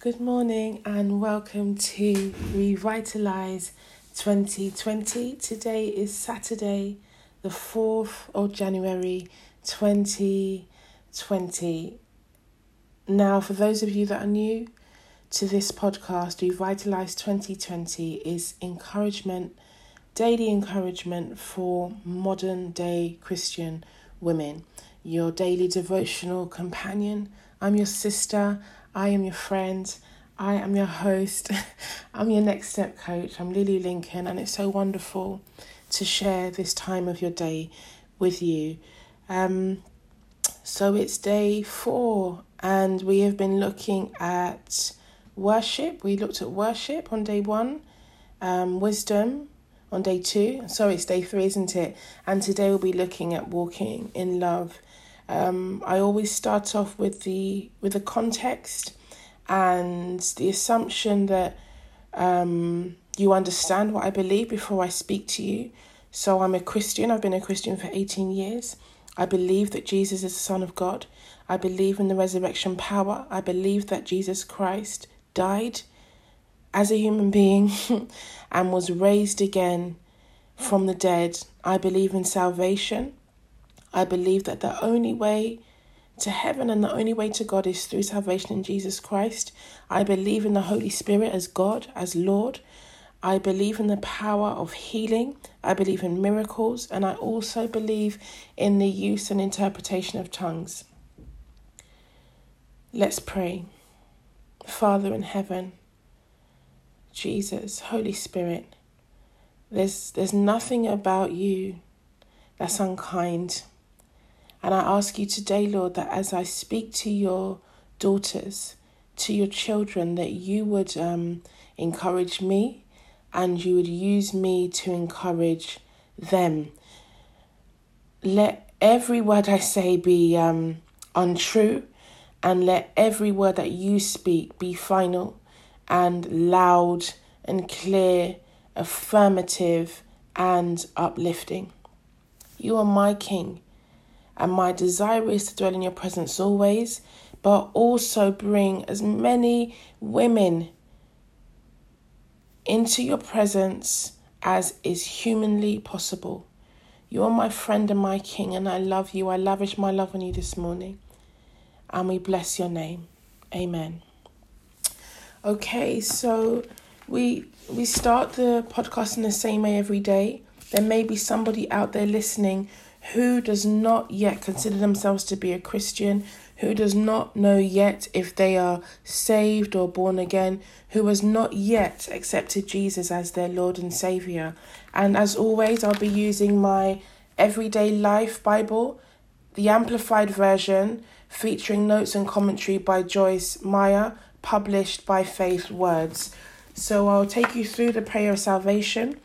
Good morning and welcome to Revitalize 2020. Today is Saturday, the 4th of January 2020. Now, for those of you that are new to this podcast, Revitalize 2020 is encouragement, daily encouragement for modern day Christian women. Your daily devotional companion. I'm your sister. I am your friend. I am your host. I'm your next step coach. I'm Lily Lincoln, and it's so wonderful to share this time of your day with you. Um, so it's day four, and we have been looking at worship. We looked at worship on day one, um, wisdom on day two. Sorry, it's day three, isn't it? And today we'll be looking at walking in love. Um, I always start off with the with the context and the assumption that um, you understand what I believe before I speak to you. So I'm a Christian. I've been a Christian for 18 years. I believe that Jesus is the Son of God. I believe in the resurrection power. I believe that Jesus Christ died as a human being and was raised again from the dead. I believe in salvation. I believe that the only way to heaven and the only way to God is through salvation in Jesus Christ. I believe in the Holy Spirit as God, as Lord. I believe in the power of healing. I believe in miracles. And I also believe in the use and interpretation of tongues. Let's pray. Father in heaven, Jesus, Holy Spirit, there's, there's nothing about you that's unkind. And I ask you today, Lord, that as I speak to your daughters, to your children, that you would um, encourage me and you would use me to encourage them. Let every word I say be um, untrue, and let every word that you speak be final and loud and clear, affirmative and uplifting. You are my King and my desire is to dwell in your presence always, but also bring as many women into your presence as is humanly possible. You are my friend and my king, and I love you. I lavish my love on you this morning. And we bless your name. Amen. Okay, so we we start the podcast in the same way every day. There may be somebody out there listening who does not yet consider themselves to be a Christian, who does not know yet if they are saved or born again, who has not yet accepted Jesus as their Lord and Savior. And as always, I'll be using my Everyday Life Bible, the Amplified Version, featuring notes and commentary by Joyce Meyer, published by Faith Words. So I'll take you through the prayer of salvation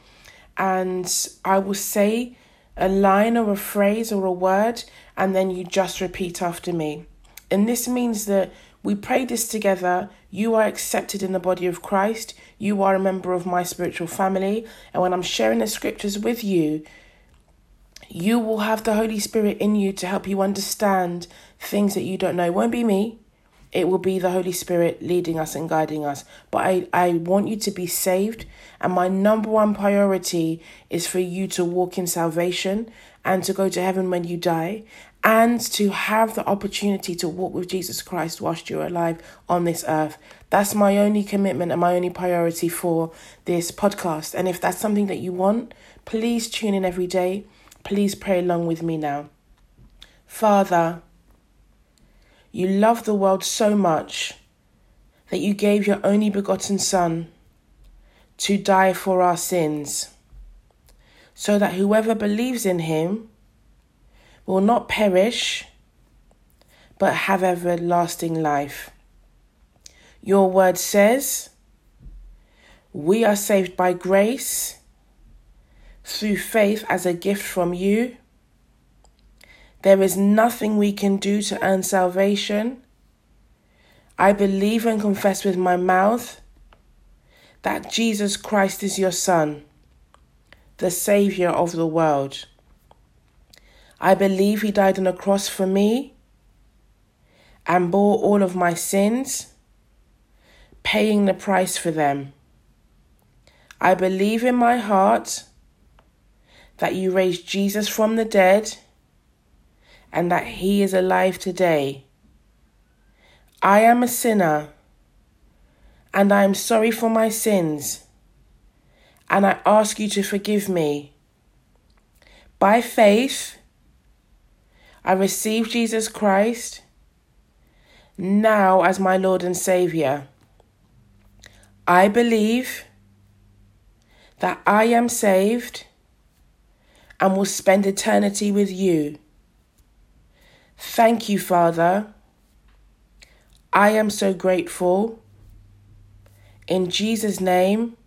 and I will say a line or a phrase or a word, and then you just repeat after me. And this means that we pray this together. You are accepted in the body of Christ. You are a member of my spiritual family. And when I'm sharing the scriptures with you, you will have the Holy Spirit in you to help you understand things that you don't know. It won't be me, it will be the Holy Spirit leading us and guiding us. But I, I want you to be saved. And my number one priority is for you to walk in salvation and to go to heaven when you die and to have the opportunity to walk with Jesus Christ whilst you're alive on this earth. That's my only commitment and my only priority for this podcast. And if that's something that you want, please tune in every day. Please pray along with me now. Father, you loved the world so much that you gave your only begotten Son to die for our sins, so that whoever believes in him will not perish, but have everlasting life. Your word says, We are saved by grace through faith as a gift from you there is nothing we can do to earn salvation. I believe and confess with my mouth that Jesus Christ is your Son, the Saviour of the world. I believe He died on a cross for me and bore all of my sins, paying the price for them. I believe in my heart that you raised Jesus from the dead and that he is alive today. I am a sinner and I am sorry for my sins and I ask you to forgive me. By faith, I receive Jesus Christ now as my Lord and Saviour. I believe that I am saved and will spend eternity with you. Thank you, Father. I am so grateful. In Jesus' name,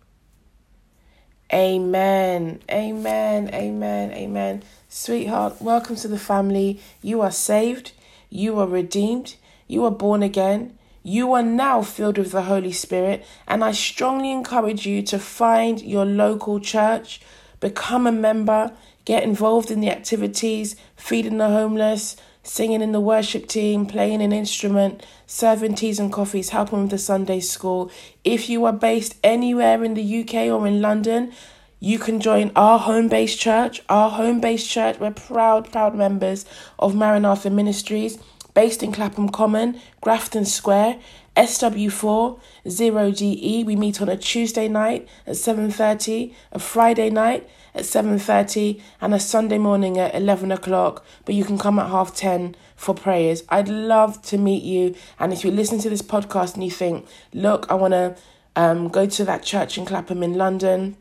amen. Amen. Amen. Amen. Sweetheart, welcome to the family. You are saved. You are redeemed. You are born again. You are now filled with the Holy Spirit. And I strongly encourage you to find your local church, become a member, get involved in the activities, feeding the homeless, singing in the worship team, playing an instrument, serving teas and coffees, helping with the Sunday school. If you are based anywhere in the UK or in London, you can join our home based church. Our home based church, we're proud, proud members of Maranatha Ministries, based in Clapham Common, Grafton Square, SW4 0DE. We meet on a Tuesday night at 7:30, a Friday night at 7.30 and a Sunday morning at 11 o'clock, but you can come at half 10 for prayers. I'd love to meet you. And if you listen to this podcast and you think, look, I want to um, go to that church in Clapham in London,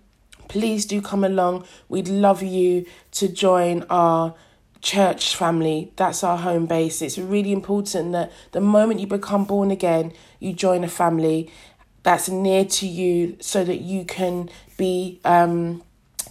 please do come along. We'd love you to join our church family. That's our home base. It's really important that the moment you become born again, you join a family that's near to you so that you can be um,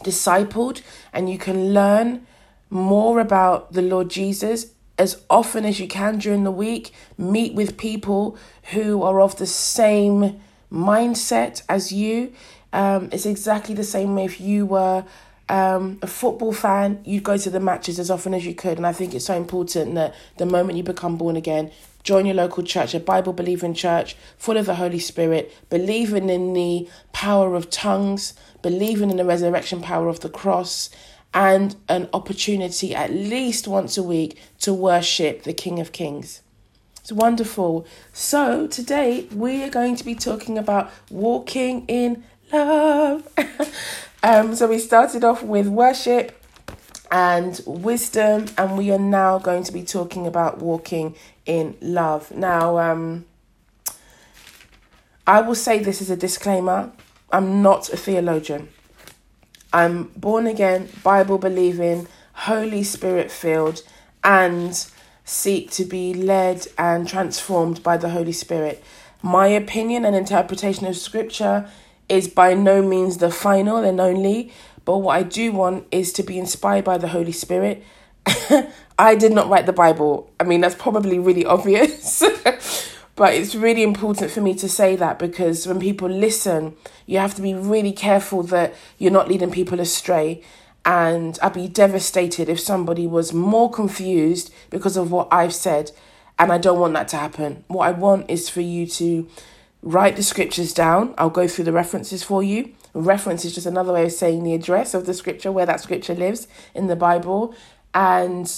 discipled and you can learn more about the Lord Jesus as often as you can during the week. Meet with people who are of the same mindset as you. Um, it's exactly the same way if you were um, a football fan, you'd go to the matches as often as you could. And I think it's so important that the moment you become born again, join your local church, a Bible believing church full of the Holy Spirit, believing in the power of tongues, believing in the resurrection power of the cross, and an opportunity at least once a week to worship the King of Kings. It's wonderful. So, today we are going to be talking about walking in love. um, so, we started off with worship and wisdom, and we are now going to be talking about walking in love. Now, um, I will say this as a disclaimer I'm not a theologian. I'm born again, Bible believing, Holy Spirit filled, and seek to be led and transformed by the Holy Spirit. My opinion and interpretation of Scripture is by no means the final and only, but what I do want is to be inspired by the Holy Spirit. I did not write the Bible. I mean, that's probably really obvious. But it's really important for me to say that because when people listen, you have to be really careful that you're not leading people astray. And I'd be devastated if somebody was more confused because of what I've said. And I don't want that to happen. What I want is for you to write the scriptures down. I'll go through the references for you. Reference is just another way of saying the address of the scripture, where that scripture lives in the Bible, and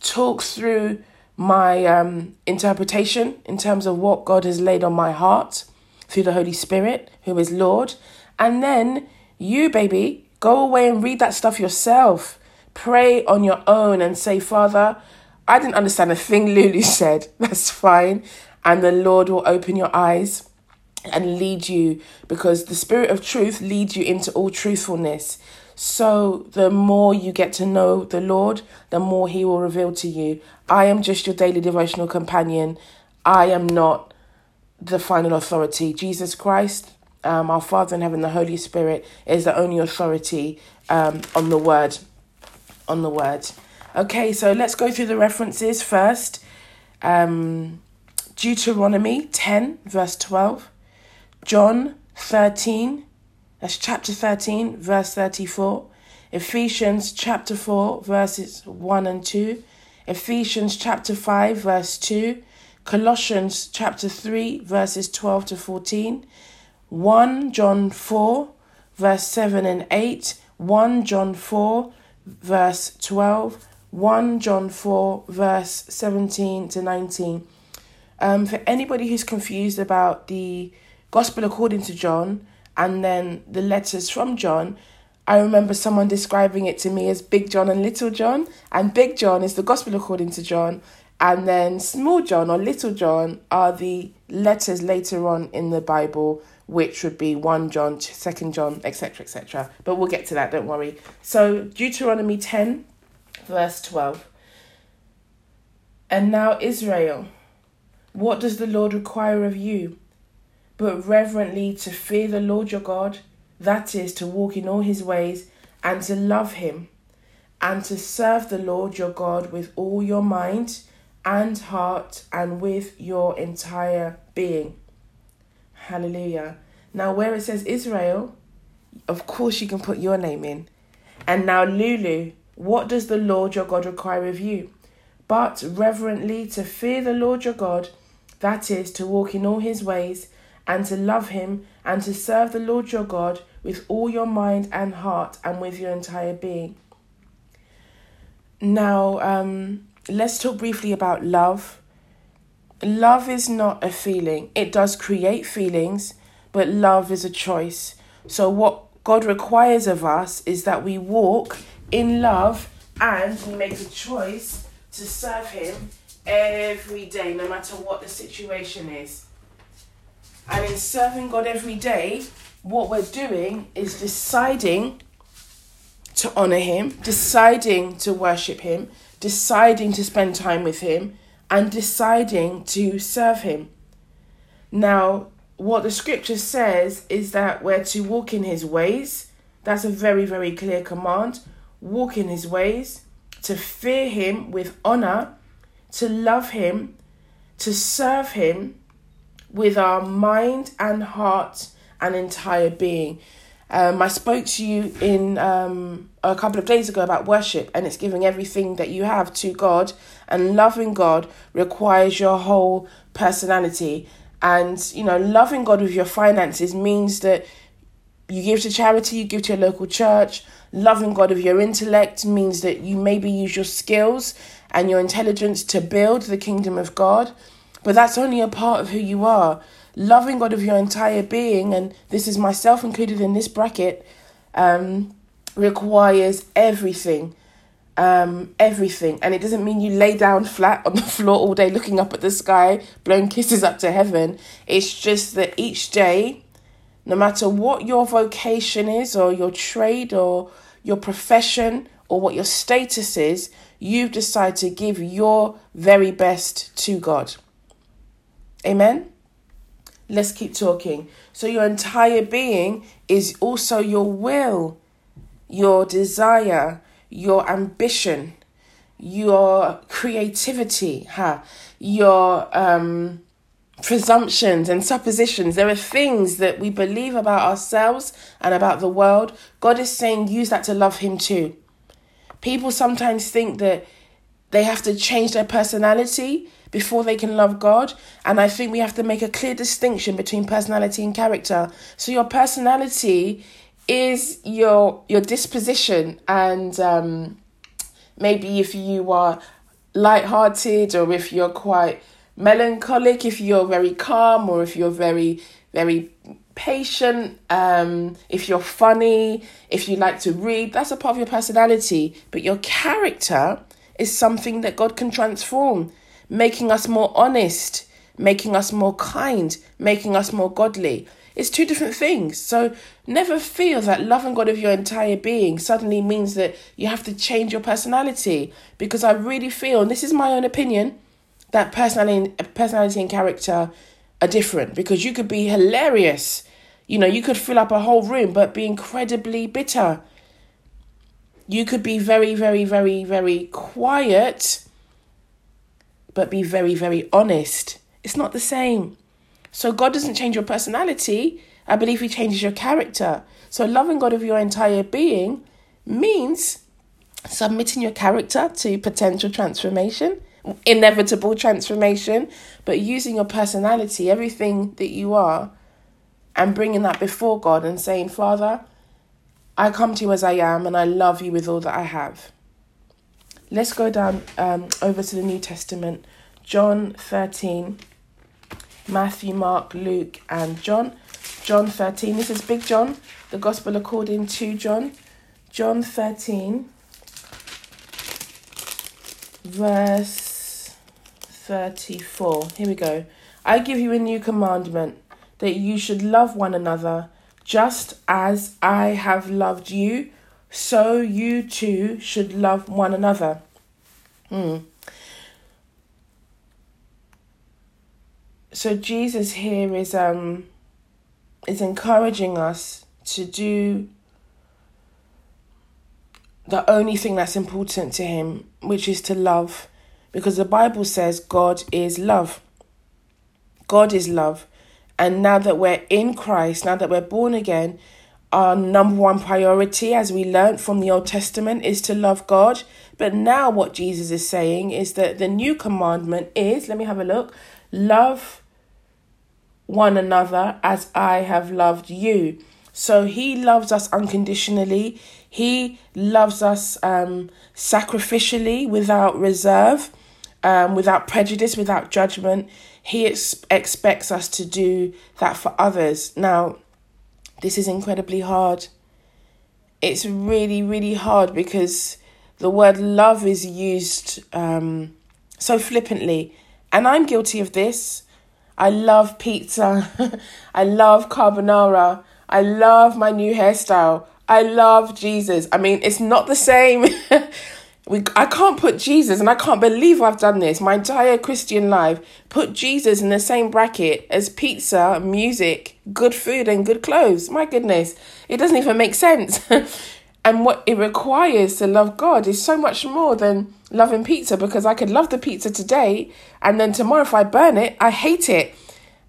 talk through my um, interpretation in terms of what God has laid on my heart through the Holy Spirit, who is Lord. And then you, baby, go away and read that stuff yourself. Pray on your own and say, Father, I didn't understand a thing Lulu said. That's fine. And the Lord will open your eyes and lead you because the Spirit of truth leads you into all truthfulness. So the more you get to know the Lord, the more He will reveal to you. I am just your daily devotional companion. I am not the final authority. Jesus Christ, um, our Father in heaven, the Holy Spirit, is the only authority um, on the word. On the word. Okay, so let's go through the references first. Um, Deuteronomy 10, verse 12. John 13, that's chapter 13, verse 34. Ephesians chapter 4, verses 1 and 2. Ephesians chapter 5, verse 2. Colossians chapter 3, verses 12 to 14, 1 John 4, verse 7 and 8, 1 John 4, verse 12, 1 John 4, verse 17 to 19. Um, for anybody who's confused about the Gospel according to John and then the letters from John, I remember someone describing it to me as Big John and Little John, and Big John is the Gospel according to John, and then Small John or Little John are the letters later on in the Bible, which would be 1 John, 2 John, etc., etc. But we'll get to that, don't worry. So, Deuteronomy 10, verse 12. And now, Israel, what does the Lord require of you? But reverently to fear the Lord your God, that is, to walk in all his ways, and to love him, and to serve the Lord your God with all your mind and heart, and with your entire being. Hallelujah. Now, where it says Israel, of course you can put your name in. And now, Lulu, what does the Lord your God require of you? But reverently to fear the Lord your God that is, to walk in all his ways, and to love him, and to serve the Lord your God with all your mind and heart, and with your entire being. Now, um, let's talk briefly about love. Love is not a feeling, it does create feelings, but love is a choice. So, what God requires of us is that we walk in love and we make a choice to serve Him every day, no matter what the situation is. And in serving God every day, what we're doing is deciding to honor Him, deciding to worship Him, deciding to spend time with Him, and deciding to serve Him. Now, what the scripture says is that we're to walk in His ways. That's a very, very clear command. Walk in His ways, to fear Him with honor to love Him, to serve Him with our mind and heart and entire being. Um, I spoke to you in um, a couple of days ago about worship, and it's giving everything that you have to God. And loving God requires your whole personality. And, you know, loving God with your finances means that you give to charity, you give to your local church. Loving God with your intellect means that you maybe use your skills and your intelligence to build the kingdom of God. But that's only a part of who you are. Loving God with your entire being, and this is myself included in this bracket, um, requires everything. Um, everything. And it doesn't mean you lay down flat on the floor all day looking up at the sky, blowing kisses up to heaven. It's just that each day, no matter what your vocation is, or your trade, or your profession, or what your status is, you decide to give your very best to God. Amen? Let's keep talking. So, your entire being is also your will, your desire, your ambition, your creativity, huh? your um, presumptions and suppositions. There are things that we believe about ourselves and about the world. God is saying, use that to love Him too people sometimes think that they have to change their personality before they can love God. And I think we have to make a clear distinction between personality and character. So your personality is your your disposition and um, maybe if you are light-hearted or if you're quite melancholic, if you're very calm or if you're very very patient, um, if you're funny, if you like to read, that's a part of your personality. But your character is something that God can transform, making us more honest, making us more kind, making us more godly. It's two different things. So never feel that loving God of your entire being suddenly means that you have to change your personality. Because I really feel, and this is my own opinion, that personality, personality and character are different. Because you could be hilarious you know, you could fill up a whole room but be incredibly bitter. You could be very, very, very, very quiet but be very, very honest. It's not the same. So God doesn't change your personality. I believe He changes your character. So loving God of your entire being means submitting your character to potential transformation inevitable transformation, but using your personality, everything that you are, and bringing that before God and saying, Father, I come to you as I am and I love you with all that I have. Let's go down um, over to the New Testament. John 13, Matthew, Mark, Luke, and John. John 13. This is Big John, the Gospel according to John. John 13, verse 34. Here we go. I give you a new commandment that you should love one another just as I have loved you, so you too should love one another. Hmm. So Jesus here is um is encouraging us to do the only thing that's important to him, which is to love, because the Bible says God is love. God is love. And now that we're in Christ, now that we're born again, our number one priority, as we learned from the Old Testament, is to love God. But now, what Jesus is saying is that the new commandment is let me have a look love one another as I have loved you. So he loves us unconditionally. He loves us um, sacrificially, without reserve, um, without prejudice, without judgment. He ex- expects us to do that for others. Now, this is incredibly hard. It's really, really hard because the word love is used um, so flippantly. And I'm guilty of this. I love pizza. I love carbonara. I love my new hairstyle. I love Jesus. I mean, it's not the same. we, I can't put Jesus, and I can't believe I've done this my entire Christian life, put Jesus in the same bracket as pizza, music, good food, and good clothes. My goodness, it doesn't even make sense. and what it requires to love God is so much more than loving pizza because I could love the pizza today, and then tomorrow, if I burn it, I hate it.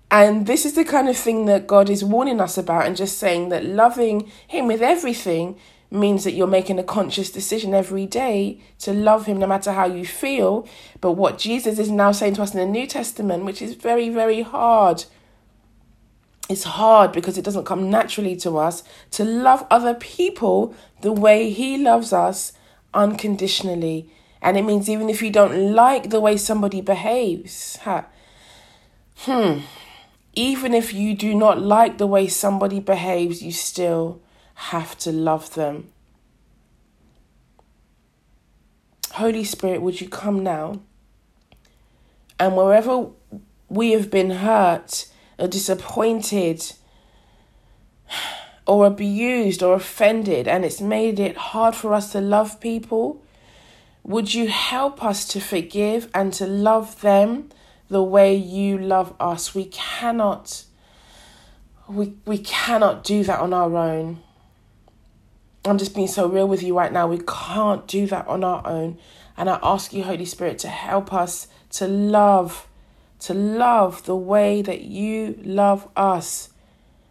And this is the kind of thing that God is warning us about and just saying that loving Him with everything means that you're making a conscious decision every day to love him no matter how you feel. But what Jesus is now saying to us in the New Testament, which is very, very hard, it's hard because it doesn't come naturally to us to love other people the way he loves us unconditionally. And it means even if you don't like the way somebody behaves, hmm, even if you do not like the way somebody behaves, you still have to love them. Holy Spirit, would you come now? And wherever we have been hurt or disappointed or abused or offended, and it's made it hard for us to love people, would you help us to forgive and to love them the way you love us? We cannot. We, we cannot do that on our own. I'm just being so real with you right now. We can't do that on our own. And I ask you, Holy Spirit, to help us to love, to love the way that you love us,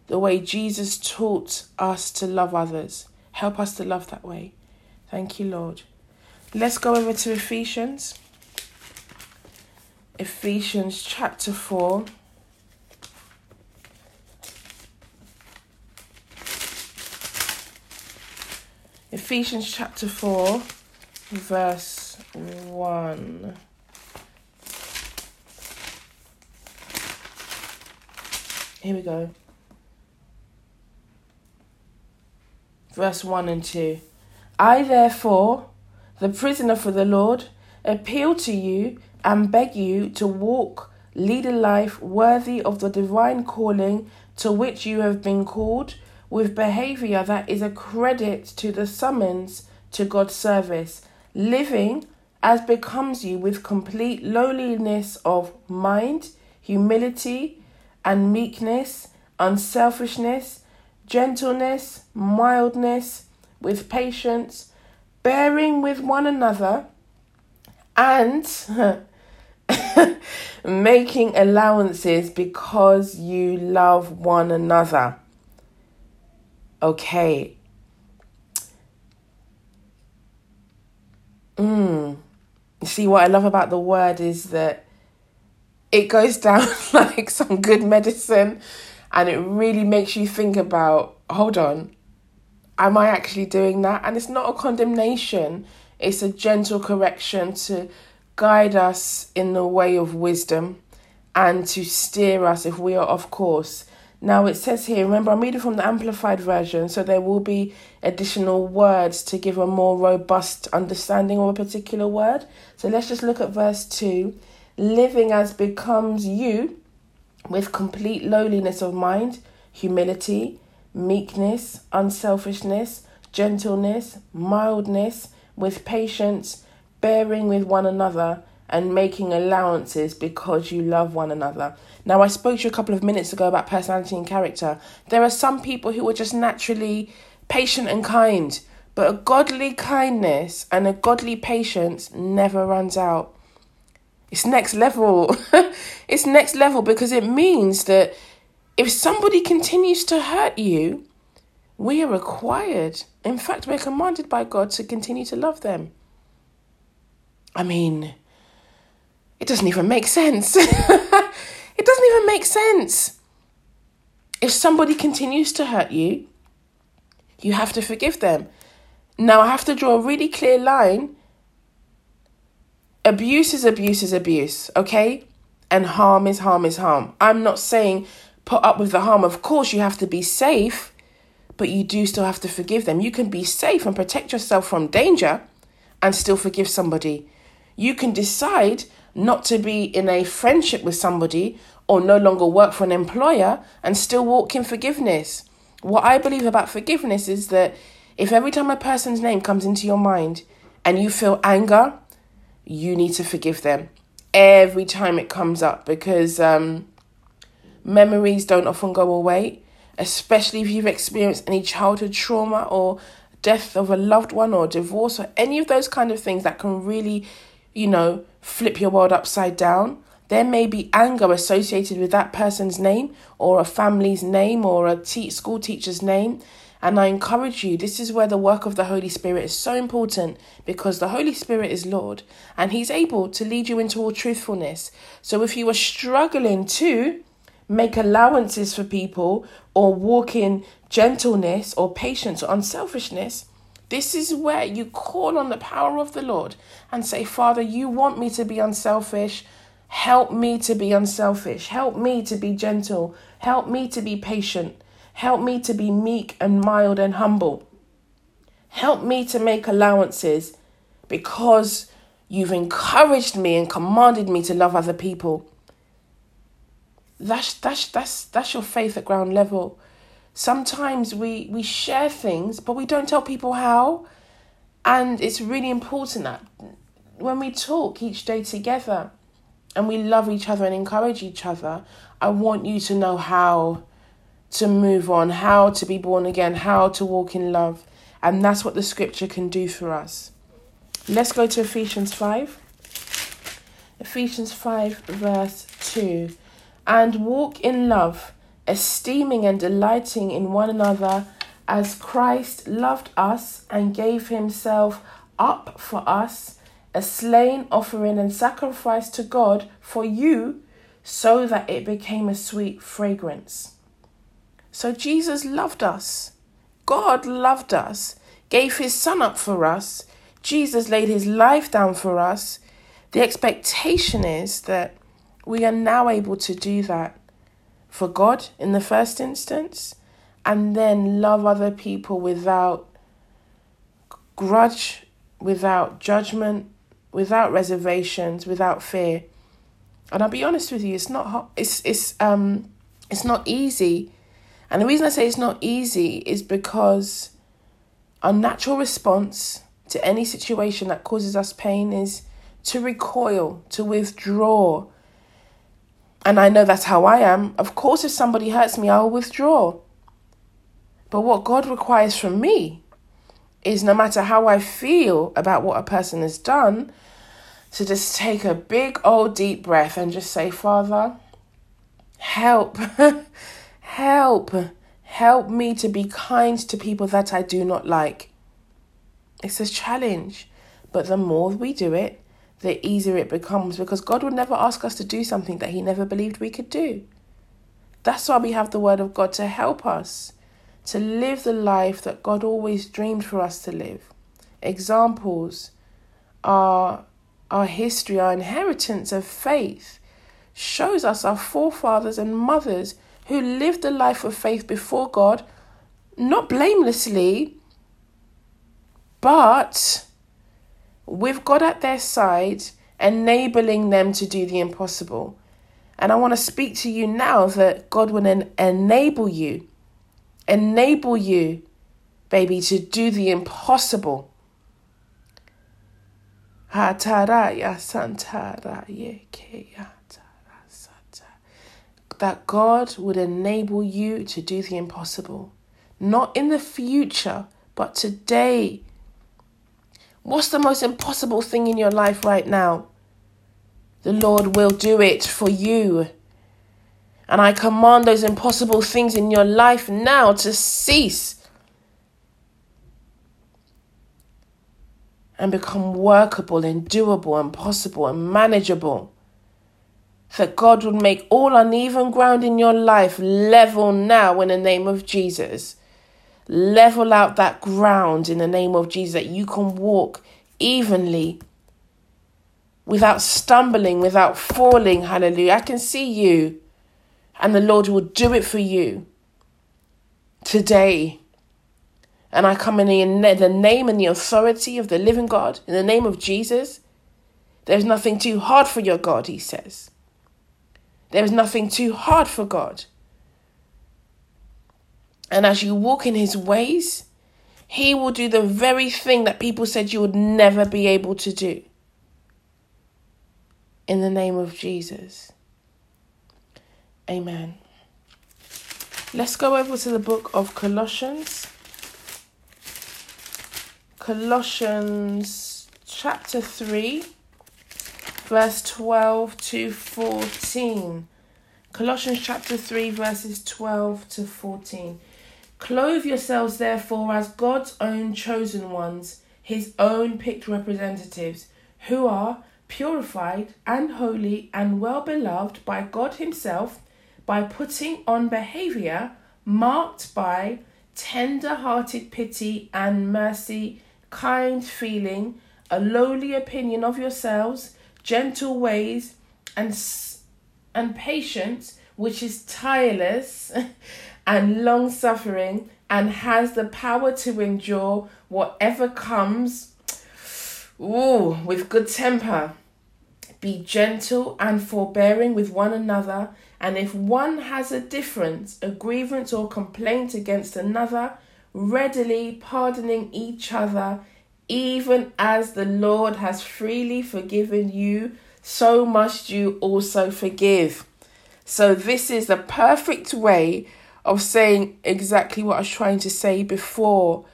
the way Jesus taught us to love others. Help us to love that way. Thank you, Lord. Let's go over to Ephesians. Ephesians chapter 4. Ephesians chapter 4, verse 1. Here we go. Verse 1 and 2. I, therefore, the prisoner for the Lord, appeal to you and beg you to walk, lead a life worthy of the divine calling to which you have been called with behavior that is a credit to the summons to God's service, living as becomes you with complete lowliness of mind, humility, and meekness, unselfishness, gentleness, mildness, with patience, bearing with one another, and making allowances because you love one another okay. Mm. You see, what I love about the word is that it goes down like some good medicine and it really makes you think about hold on, am I actually doing that? And it's not a condemnation, it's a gentle correction to guide us in the way of wisdom and to steer us if we are off course. Now it says here, remember, I'm reading from the Amplified Version, so there will be additional words to give a more robust understanding of a particular word. So let's just look at verse 2 living as becomes you with complete lowliness of mind, humility, meekness, unselfishness, gentleness, mildness, with patience, bearing with one another, and making allowances because you love one another. Now, I spoke to you a couple of minutes ago about personality and character. There are some people who are just naturally patient and kind, but a godly kindness and a godly patience never runs out. It's next level. it's next level because it means that if somebody continues to hurt you, we are required, in fact, we're commanded by God to continue to love them. I mean, it doesn't even make sense. it doesn't even make sense. If somebody continues to hurt you, you have to forgive them. Now, I have to draw a really clear line. Abuse is abuse is abuse, okay? And harm is harm is harm. I'm not saying put up with the harm. Of course, you have to be safe, but you do still have to forgive them. You can be safe and protect yourself from danger and still forgive somebody. You can decide not to be in a friendship with somebody or no longer work for an employer and still walk in forgiveness. What I believe about forgiveness is that if every time a person's name comes into your mind and you feel anger, you need to forgive them every time it comes up because um, memories don't often go away, especially if you've experienced any childhood trauma or death of a loved one or divorce or any of those kind of things that can really, you know, flip your world upside down. There may be anger associated with that person's name or a family's name or a te- school teacher's name. And I encourage you, this is where the work of the Holy Spirit is so important because the Holy Spirit is Lord and He's able to lead you into all truthfulness. So if you are struggling to make allowances for people or walk in gentleness or patience or unselfishness, this is where you call on the power of the Lord and say, Father, you want me to be unselfish. Help me to be unselfish. Help me to be gentle. Help me to be patient. Help me to be meek and mild and humble. Help me to make allowances because you've encouraged me and commanded me to love other people. That's that's that's that's your faith at ground level sometimes we we share things but we don't tell people how. And it's really important that when we talk each day together and we love each other and encourage each other i want you to know how to move on how to be born again how to walk in love. And that's what the scripture can do for us. Let's go to ephesians 5 ephesians 5 verse 2 and walk in love esteeming and delighting in one another as Christ loved us and gave himself up for us, a slain offering and sacrifice to God for you, so that it became a sweet fragrance. So Jesus loved us. God loved us, gave his son up for us. Jesus laid his life down for us. The expectation is that we are now able to do that for God in the first instance, and then love other people without grudge, without judgment, without reservations, without fear. And I'll be honest with you, it's not it's it's um it's not easy. And the reason I say it's not easy is because our natural response to any situation that causes us pain is to recoil, to withdraw, and I know that's how I am. Of course, if somebody hurts me, I'll withdraw. But what God requires from me is no matter how I feel about what a person has done, to just take a big old deep breath and just say, Father, help, help, help me to be kind to people that I do not like. It's a challenge, but the more we do it, the easier it becomes because God would never ask us to do something that He never believed we could do. That's why we have the Word of God to help us to live the life that God always dreamed for us to live. Examples are our history, our inheritance of faith shows us our forefathers and mothers who lived a life of faith before God, not blamelessly, but with God at their side, enabling them to do the impossible. And I want to speak to you now that God will en- enable you, enable you, baby, to do the impossible. That God would enable you to do the impossible. Not in the future, but today What's the most impossible thing in your life right now? The Lord will do it for you. And I command those impossible things in your life now to cease and become workable and doable and possible and manageable. That God would make all uneven ground in your life level now in the name of Jesus level out that ground in the name of Jesus that you can walk evenly without stumbling, without falling. Hallelujah. I can see you, and the Lord will do it for you today. And I come in the name and the authority of the living God, in the name of Jesus. There's nothing too hard for your God, he says. There is nothing too hard for God. And as you walk in his ways, he will do the very thing that people said you would never be able to do. In the name of Jesus. Amen. Let's go over to the book of Colossians. Colossians chapter 3, verse 12 to 14. Colossians chapter 3, verses 12 to 14. Clothe yourselves, therefore, as God's own chosen ones, his own picked representatives, who are purified and holy and well beloved by God Himself, by putting on behavior marked by tender hearted pity and mercy, kind feeling, a lowly opinion of yourselves, gentle ways, and, and patience, which is tireless. and long suffering and has the power to endure whatever comes. Ooh, with good temper. Be gentle and forbearing with one another, and if one has a difference, a grievance, or complaint against another, readily pardoning each other, even as the Lord has freely forgiven you, so must you also forgive. So, this is the perfect way of saying exactly what I was trying to say before.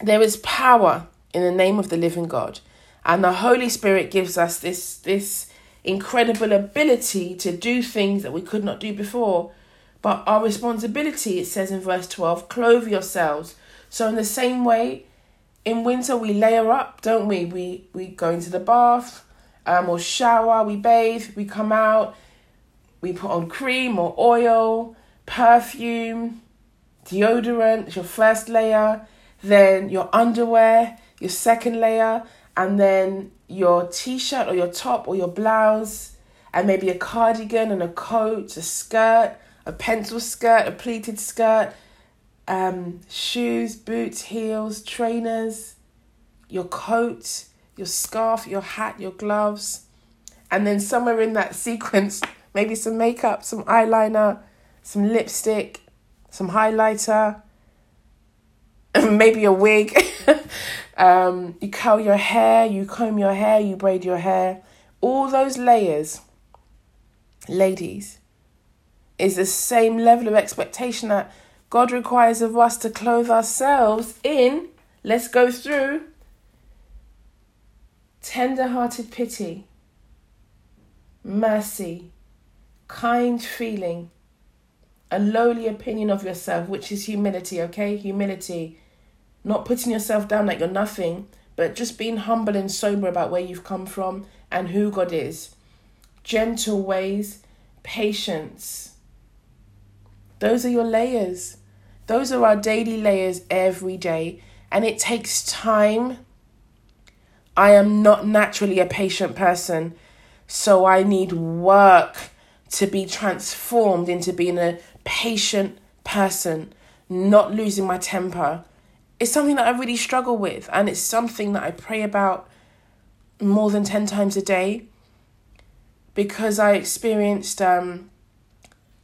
There is power in the name of the living God, and the Holy Spirit gives us this this incredible ability to do things that we could not do before. But our responsibility, it says in verse 12, clothe yourselves. So, in the same way, in winter we layer up, don't we? We we go into the bath, um, or shower, we bathe, we come out, we put on cream or oil, perfume, deodorant, your first layer, then your underwear, your second layer, and then your t shirt or your top or your blouse, and maybe a cardigan and a coat, a skirt, a pencil skirt, a pleated skirt, um, shoes, boots, heels, trainers, your coat, your scarf, your hat, your gloves. And then somewhere in that sequence, maybe some makeup, some eyeliner, some lipstick, some highlighter, maybe a wig. um, you curl your hair, you comb your hair, you braid your hair. All those layers, ladies, is the same level of expectation that God requires of us to clothe ourselves in. Let's go through tender hearted pity, mercy, kind feeling, a lowly opinion of yourself, which is humility, okay? Humility. Not putting yourself down like you're nothing, but just being humble and sober about where you've come from and who God is. Gentle ways, patience. Those are your layers. Those are our daily layers every day. And it takes time. I am not naturally a patient person. So I need work to be transformed into being a patient person, not losing my temper. is something that I really struggle with, and it's something that I pray about more than 10 times a day because I experienced, um,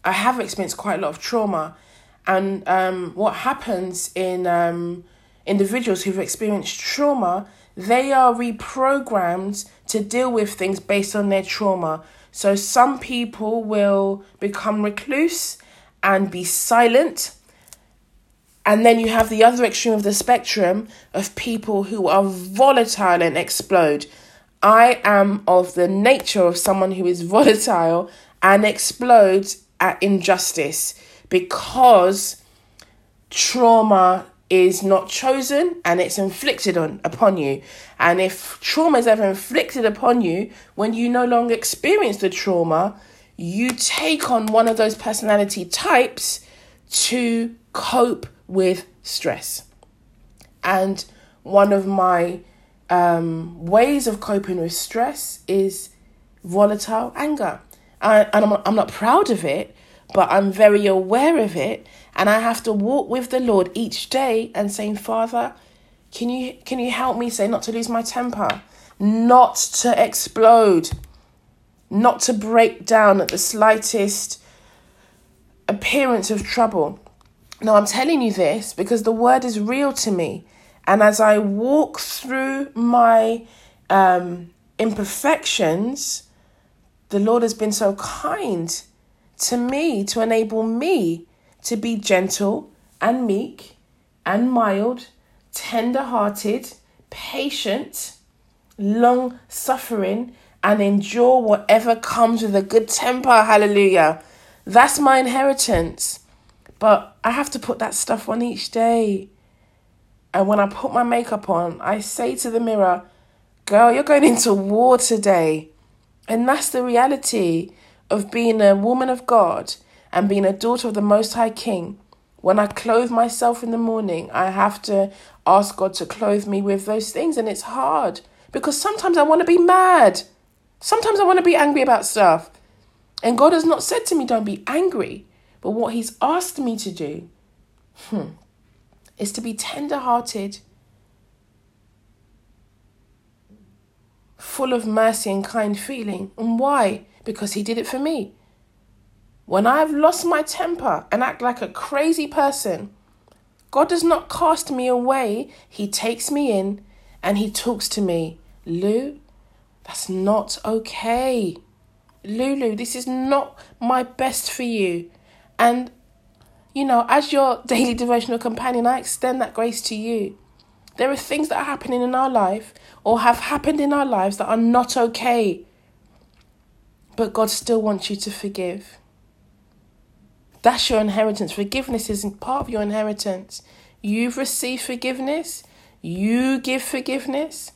I have experienced quite a lot of trauma. And um, what happens in um, individuals who've experienced trauma, they are reprogrammed to deal with things based on their trauma. So some people will become recluse and be silent. And then you have the other extreme of the spectrum of people who are volatile and explode. I am of the nature of someone who is volatile and explodes at injustice because trauma is not chosen and it's inflicted on upon you. And if trauma is ever inflicted upon you, when you no longer experience the trauma, you take on one of those personality types to cope with stress. And one of my um, ways of coping with stress is volatile anger. and I'm, I'm not proud of it, but I'm very aware of it and I have to walk with the Lord each day and saying, Father, can you can you help me say not to lose my temper, not to explode, not to break down at the slightest appearance of trouble. Now I'm telling you this because the word is real to me. And as I walk through my um, imperfections, the Lord has been so kind to me to enable me to be gentle and meek and mild, tender hearted, patient, long suffering, and endure whatever comes with a good temper. Hallelujah. That's my inheritance. But I have to put that stuff on each day. And when I put my makeup on, I say to the mirror, Girl, you're going into war today. And that's the reality of being a woman of God and being a daughter of the Most High King, when I clothe myself in the morning, I have to ask God to clothe me with those things. And it's hard because sometimes I want to be mad. Sometimes I want to be angry about stuff. And God has not said to me, don't be angry. But what He's asked me to do hmm, is to be tender hearted, full of mercy and kind feeling. And why? Because He did it for me. When I've lost my temper and act like a crazy person, God does not cast me away. He takes me in and He talks to me. Lou, that's not okay. Lulu, this is not my best for you. And, you know, as your daily devotional companion, I extend that grace to you. There are things that are happening in our life or have happened in our lives that are not okay. But God still wants you to forgive. That's your inheritance. Forgiveness isn't part of your inheritance. You've received forgiveness. You give forgiveness.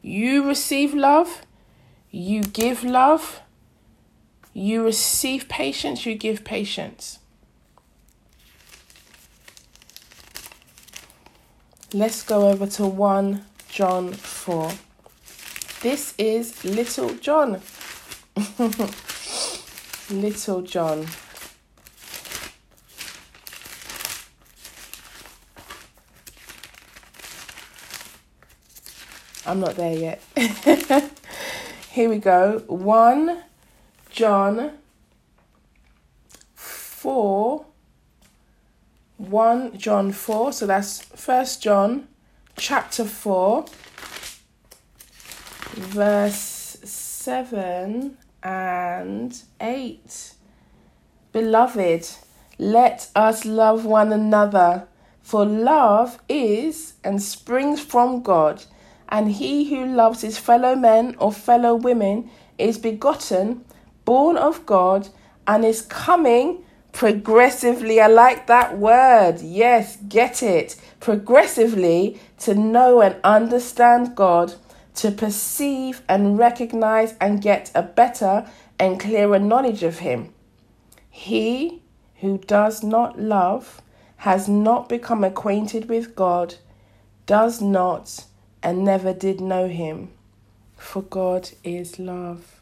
You receive love. You give love. You receive patience. You give patience. Let's go over to 1 John 4. This is Little John. Little John. I'm not there yet. Here we go. 1 John 4. 1 John 4. So that's First John chapter 4, verse 7 and 8. Beloved, let us love one another, for love is and springs from God and he who loves his fellow men or fellow women is begotten, born of God, and is coming Progressively, I like that word. Yes, get it. Progressively to know and understand God, to perceive and recognize and get a better and clearer knowledge of Him. He who does not love has not become acquainted with God, does not, and never did know Him. For God is love.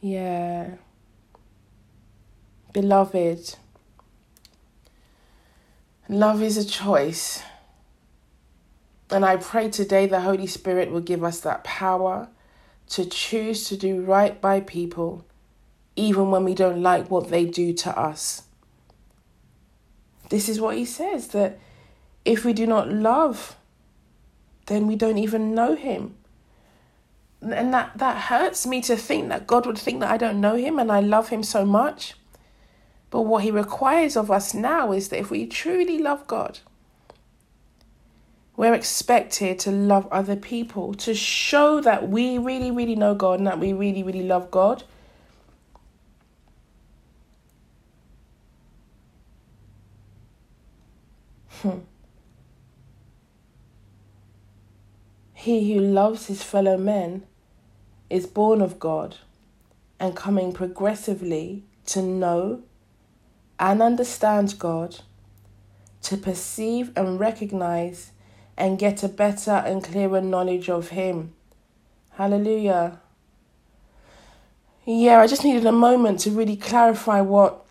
Yeah. Beloved, love is a choice. And I pray today the Holy Spirit will give us that power to choose to do right by people, even when we don't like what they do to us. This is what he says that if we do not love, then we don't even know him. And that, that hurts me to think that God would think that I don't know him and I love him so much. But what he requires of us now is that if we truly love God, we're expected to love other people, to show that we really, really know God and that we really, really love God. Hmm. He who loves his fellow men is born of God and coming progressively to know and understand God, to perceive and recognize and get a better and clearer knowledge of Him. Hallelujah. Yeah, I just needed a moment to really clarify what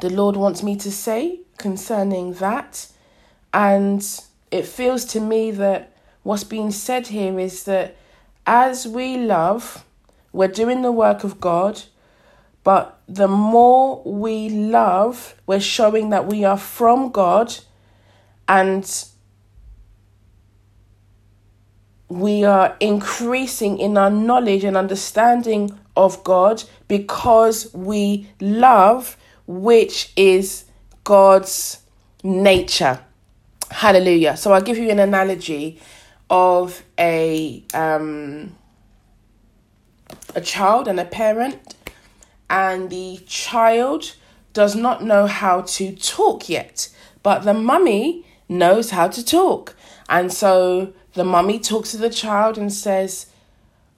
the Lord wants me to say concerning that. And it feels to me that what's being said here is that as we love, we're doing the work of God, but the more we love, we're showing that we are from God and we are increasing in our knowledge and understanding of God because we love, which is God's nature. Hallelujah. So I'll give you an analogy of a um, a child and a parent, and the child does not know how to talk yet, but the mummy knows how to talk, and so the mummy talks to the child and says,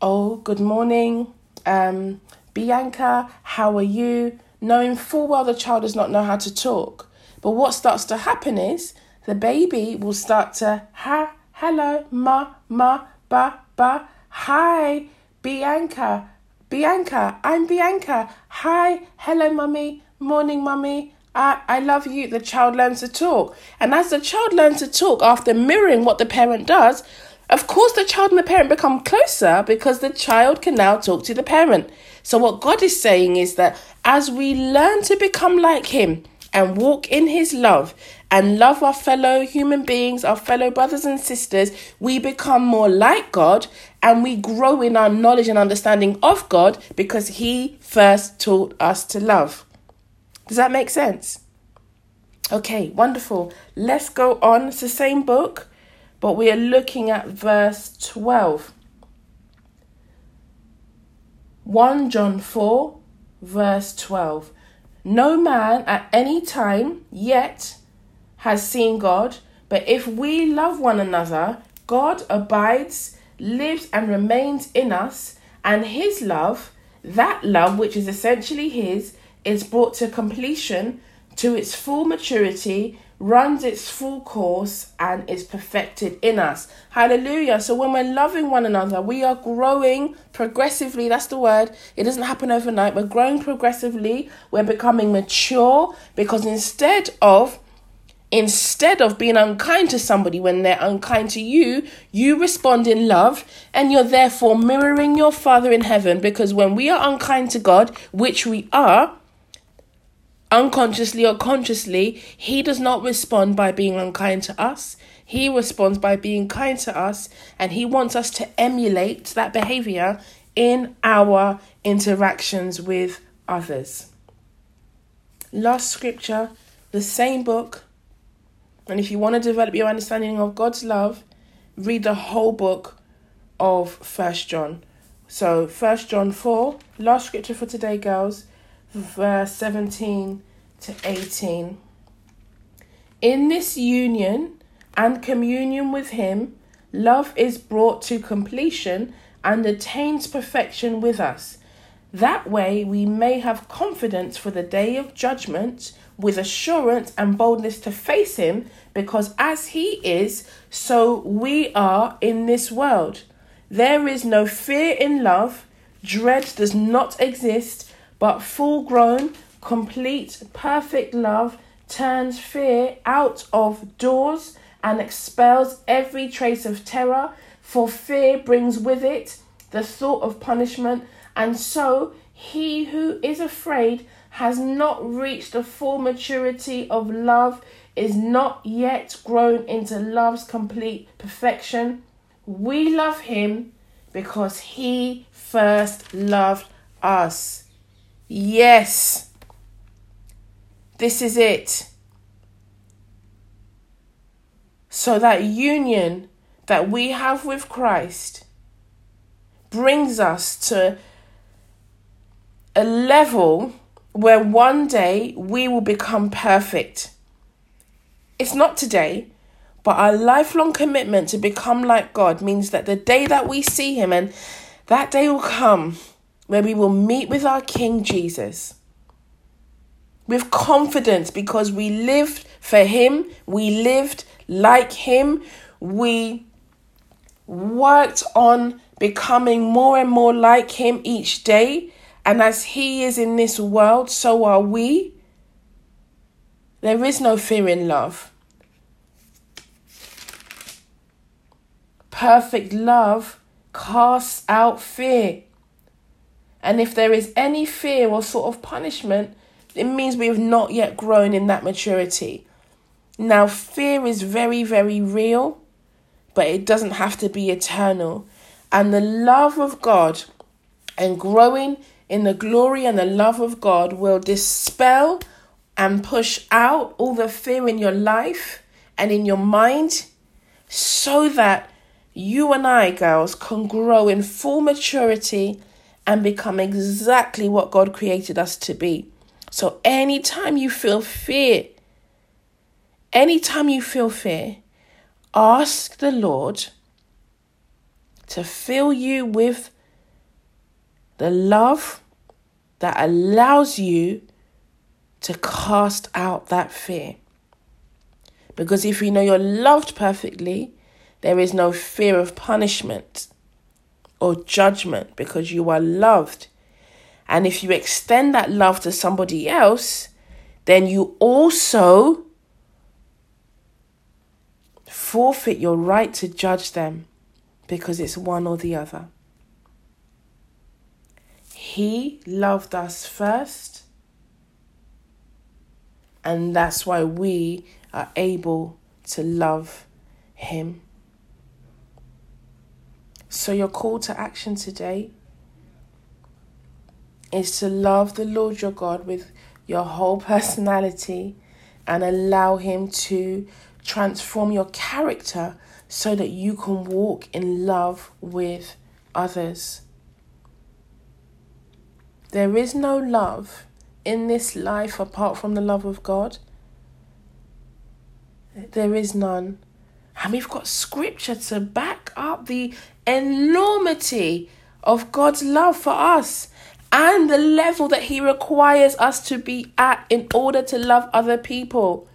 Oh, good morning, um, Bianca, how are you? Knowing full well the child does not know how to talk. But what starts to happen is the baby will start to, ha, hello, ma, ma, ba, ba, hi, Bianca, Bianca, I'm Bianca. Hi, hello, mummy, morning, mummy. I, I love you. The child learns to talk. And as the child learns to talk after mirroring what the parent does, of course, the child and the parent become closer because the child can now talk to the parent. So, what God is saying is that as we learn to become like Him and walk in His love and love our fellow human beings, our fellow brothers and sisters, we become more like God and we grow in our knowledge and understanding of God because He first taught us to love. Does that make sense? Okay, wonderful. Let's go on. It's the same book but we are looking at verse 12. 1 John 4, verse 12. No man at any time yet has seen God, but if we love one another, God abides, lives, and remains in us, and his love, that love which is essentially his, is brought to completion to its full maturity runs its full course and is perfected in us. Hallelujah. So when we're loving one another, we are growing progressively. That's the word. It doesn't happen overnight. We're growing progressively. We're becoming mature because instead of instead of being unkind to somebody when they're unkind to you, you respond in love and you're therefore mirroring your Father in heaven because when we are unkind to God, which we are, unconsciously or consciously, he does not respond by being unkind to us. He responds by being kind to us, and he wants us to emulate that behavior in our interactions with others. Last scripture, the same book. And if you want to develop your understanding of God's love, read the whole book of First John. So, First John 4, last scripture for today, girls. verse 17 to 18. In this union and communion with Him, love is brought to completion and attains perfection with us. That way, we may have confidence for the day of judgment with assurance and boldness to face Him, because as He is, so we are in this world. There is no fear in love, dread does not exist, but full grown, complete, perfect love turns fear out of doors and expels every trace of terror, for fear brings with it the thought of punishment, and so he who is afraid has not reached the full maturity of love, is not yet grown into love's complete perfection. We love him because he first loved us. Yes. This is it. So that union that we have with Christ brings us to a level where one day we will become perfect. It's not today, but our lifelong commitment to become like God means that the day that we see Him, and that day will come where we will meet with our King Jesus with confidence because we lived for Him, we lived like Him, we worked on becoming more and more like Him each day. And as He is in this world, so are we. There is no fear in love. Perfect love casts out fear. And if there is any fear or sort of punishment, it means we have not yet grown in that maturity. Now, fear is very, very real, but it doesn't have to be eternal. And the love of God and growing in the glory and the love of God will dispel and push out all the fear in your life and in your mind so that you and I, girls, can grow in full maturity and become exactly what God created us to be. So, anytime you feel fear, anytime you feel fear, ask the Lord to fill you with the love that allows you to cast out that fear. Because if you know you're loved perfectly, there is no fear of punishment or judgment because you are loved. And if you extend that love to somebody else, then you also forfeit your right to judge them because it's one or the other. He loved us first, and that's why we are able to love Him. So, your call to action today is to love the Lord your God with your whole personality and allow Him to transform your character so that you can walk in love with others. There is no love in this life apart from the love of God. There is none. And we've got scripture to back up the enormity of God's love for us and the level that He requires us to be at in order to love other people.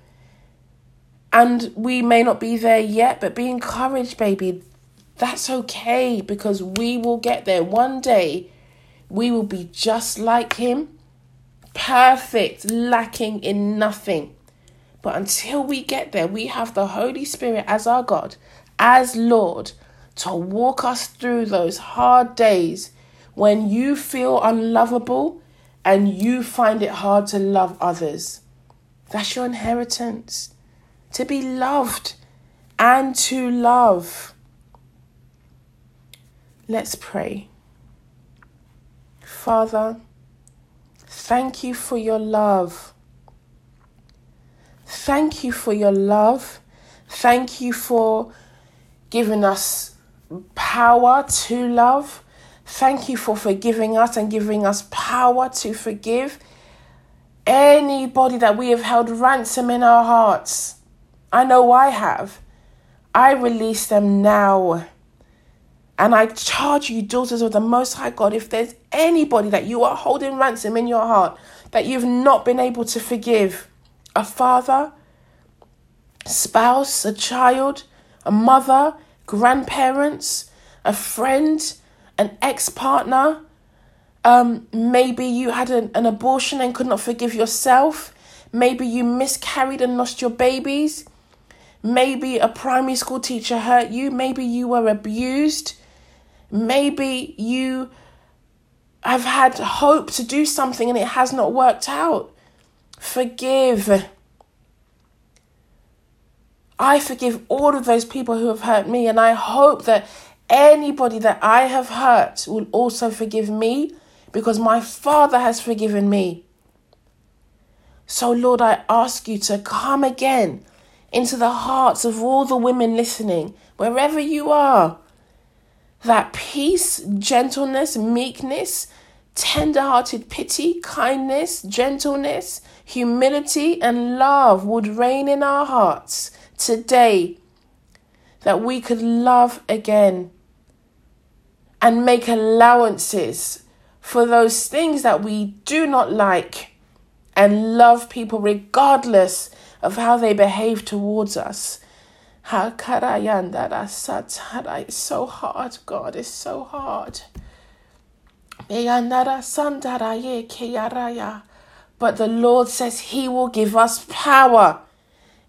And we may not be there yet, but be encouraged, baby. That's okay because we will get there. One day, we will be just like Him, perfect, lacking in nothing. But until we get there, we have the Holy Spirit as our God, as Lord, to walk us through those hard days when you feel unlovable and you find it hard to love others. That's your inheritance. To be loved and to love. Let's pray. Father, thank you for your love. Thank you for your love. Thank you for giving us power to love. Thank you for forgiving us and giving us power to forgive. Anybody that we have held ransom in our hearts, I know I have, I release them now. And I charge you, daughters of the Most High God, if there's anybody that you are holding ransom in your heart that you've not been able to forgive, a father, spouse, a child, a mother, grandparents, a friend, an ex partner. Um, maybe you had an, an abortion and could not forgive yourself. Maybe you miscarried and lost your babies. Maybe a primary school teacher hurt you. Maybe you were abused. Maybe you have had hope to do something and it has not worked out. Forgive. I forgive all of those people who have hurt me, and I hope that anybody that I have hurt will also forgive me because my Father has forgiven me. So, Lord, I ask you to come again into the hearts of all the women listening, wherever you are. That peace, gentleness, meekness, tender hearted pity, kindness, gentleness, humility, and love would reign in our hearts today. That we could love again and make allowances for those things that we do not like and love people regardless of how they behave towards us. It's so hard, God, it's so hard. But the Lord says He will give us power.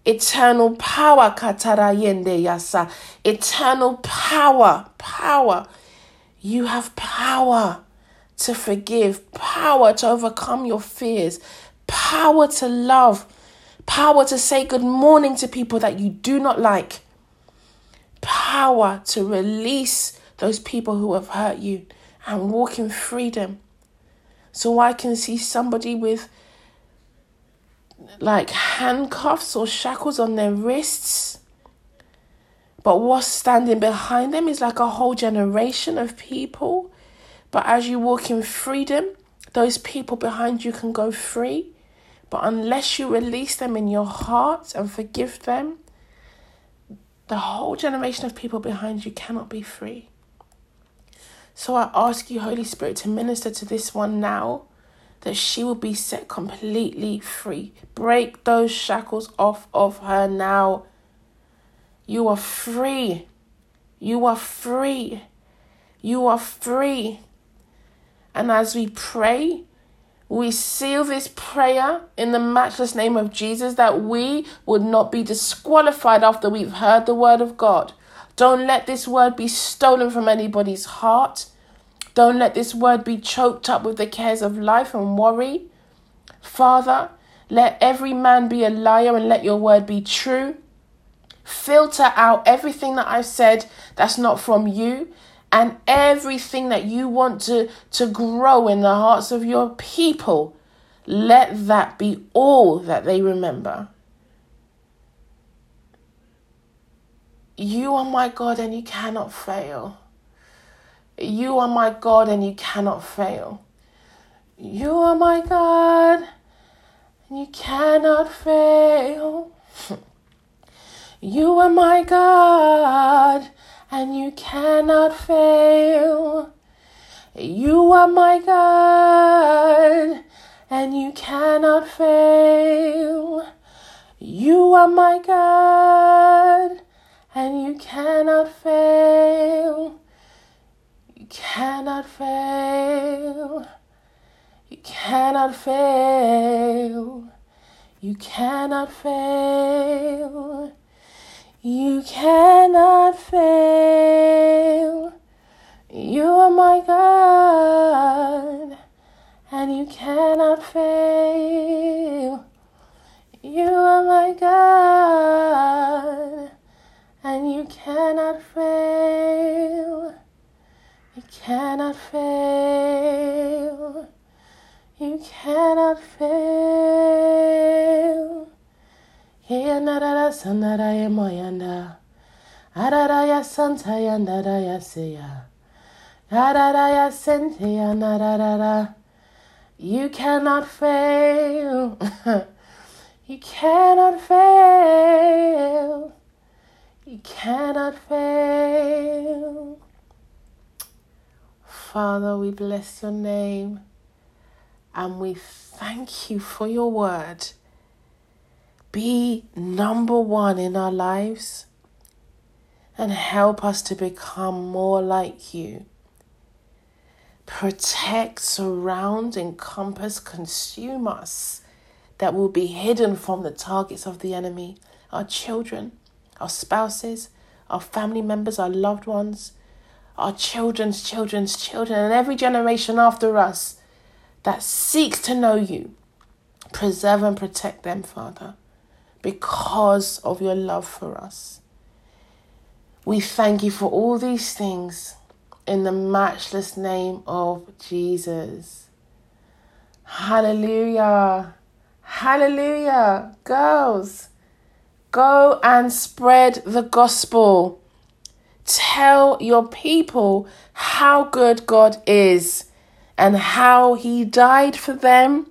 Eternal power, Katara katarayende yasa. Eternal power, power. You have power to forgive, power to overcome your fears, power to love, power to say good morning to people that you do not like, power to release those people who have hurt you and walk in freedom. So I can see somebody with like handcuffs or shackles on their wrists. But what's standing behind them is like a whole generation of people. But as you walk in freedom, those people behind you can go free. But unless you release them in your heart and forgive them, the whole generation of people behind you cannot be free. So I ask you, Holy Spirit, to minister to this one now that she will be set completely free. Break those shackles off of her now. You are free. You are free. You are free. And as we pray, we seal this prayer in the matchless name of Jesus that we would not be disqualified after we've heard the word of God. Don't let this word be stolen from anybody's heart. Don't let this word be choked up with the cares of life and worry. Father, let every man be a liar and let your word be true. Filter out everything that I've said that's not from you and everything that you want to, to grow in the hearts of your people. Let that be all that they remember. You are my God and you cannot fail. You are my God and you cannot fail. You are my God and you cannot fail. you are my God and you cannot fail. You are my God and you cannot fail. You are my God and you cannot fail. You cannot fail. You cannot fail. You cannot fail. You cannot fail. You are my God, and you cannot fail. You are my God, and you cannot fail. You cannot fail. You cannot fail. Hiyanarara sandaraya moyanda. Araraya santaya naraya seya. Araraya senteya nararara. You cannot fail. you cannot fail. You cannot fail. Father, we bless your name and we thank you for your word. Be number one in our lives and help us to become more like you. Protect, surround, encompass, consume us that will be hidden from the targets of the enemy, our children, our spouses, our family members, our loved ones, our children's children's children, and every generation after us that seeks to know you. Preserve and protect them, Father, because of your love for us. We thank you for all these things in the matchless name of Jesus. Hallelujah. Hallelujah. Girls, go and spread the gospel. Tell your people how good God is and how He died for them.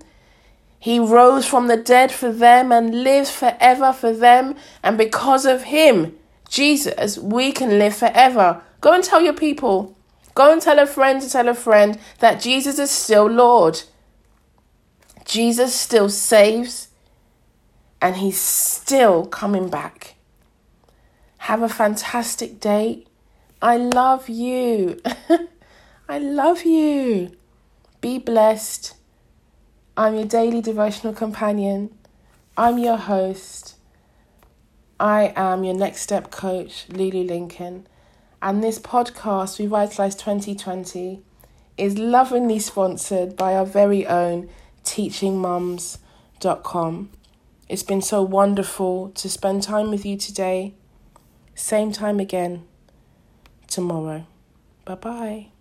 He rose from the dead for them and lives forever for them. And because of Him, Jesus, we can live forever. Go and tell your people. Go and tell a friend to tell a friend that Jesus is still Lord. Jesus still saves and he's still coming back. Have a fantastic day. I love you. I love you. Be blessed. I'm your daily devotional companion. I'm your host. I am your next step coach, Lulu Lincoln, and this podcast, Revitalize 2020, is lovingly sponsored by our very own teachingmums.com. It's been so wonderful to spend time with you today. Same time again tomorrow. Bye bye.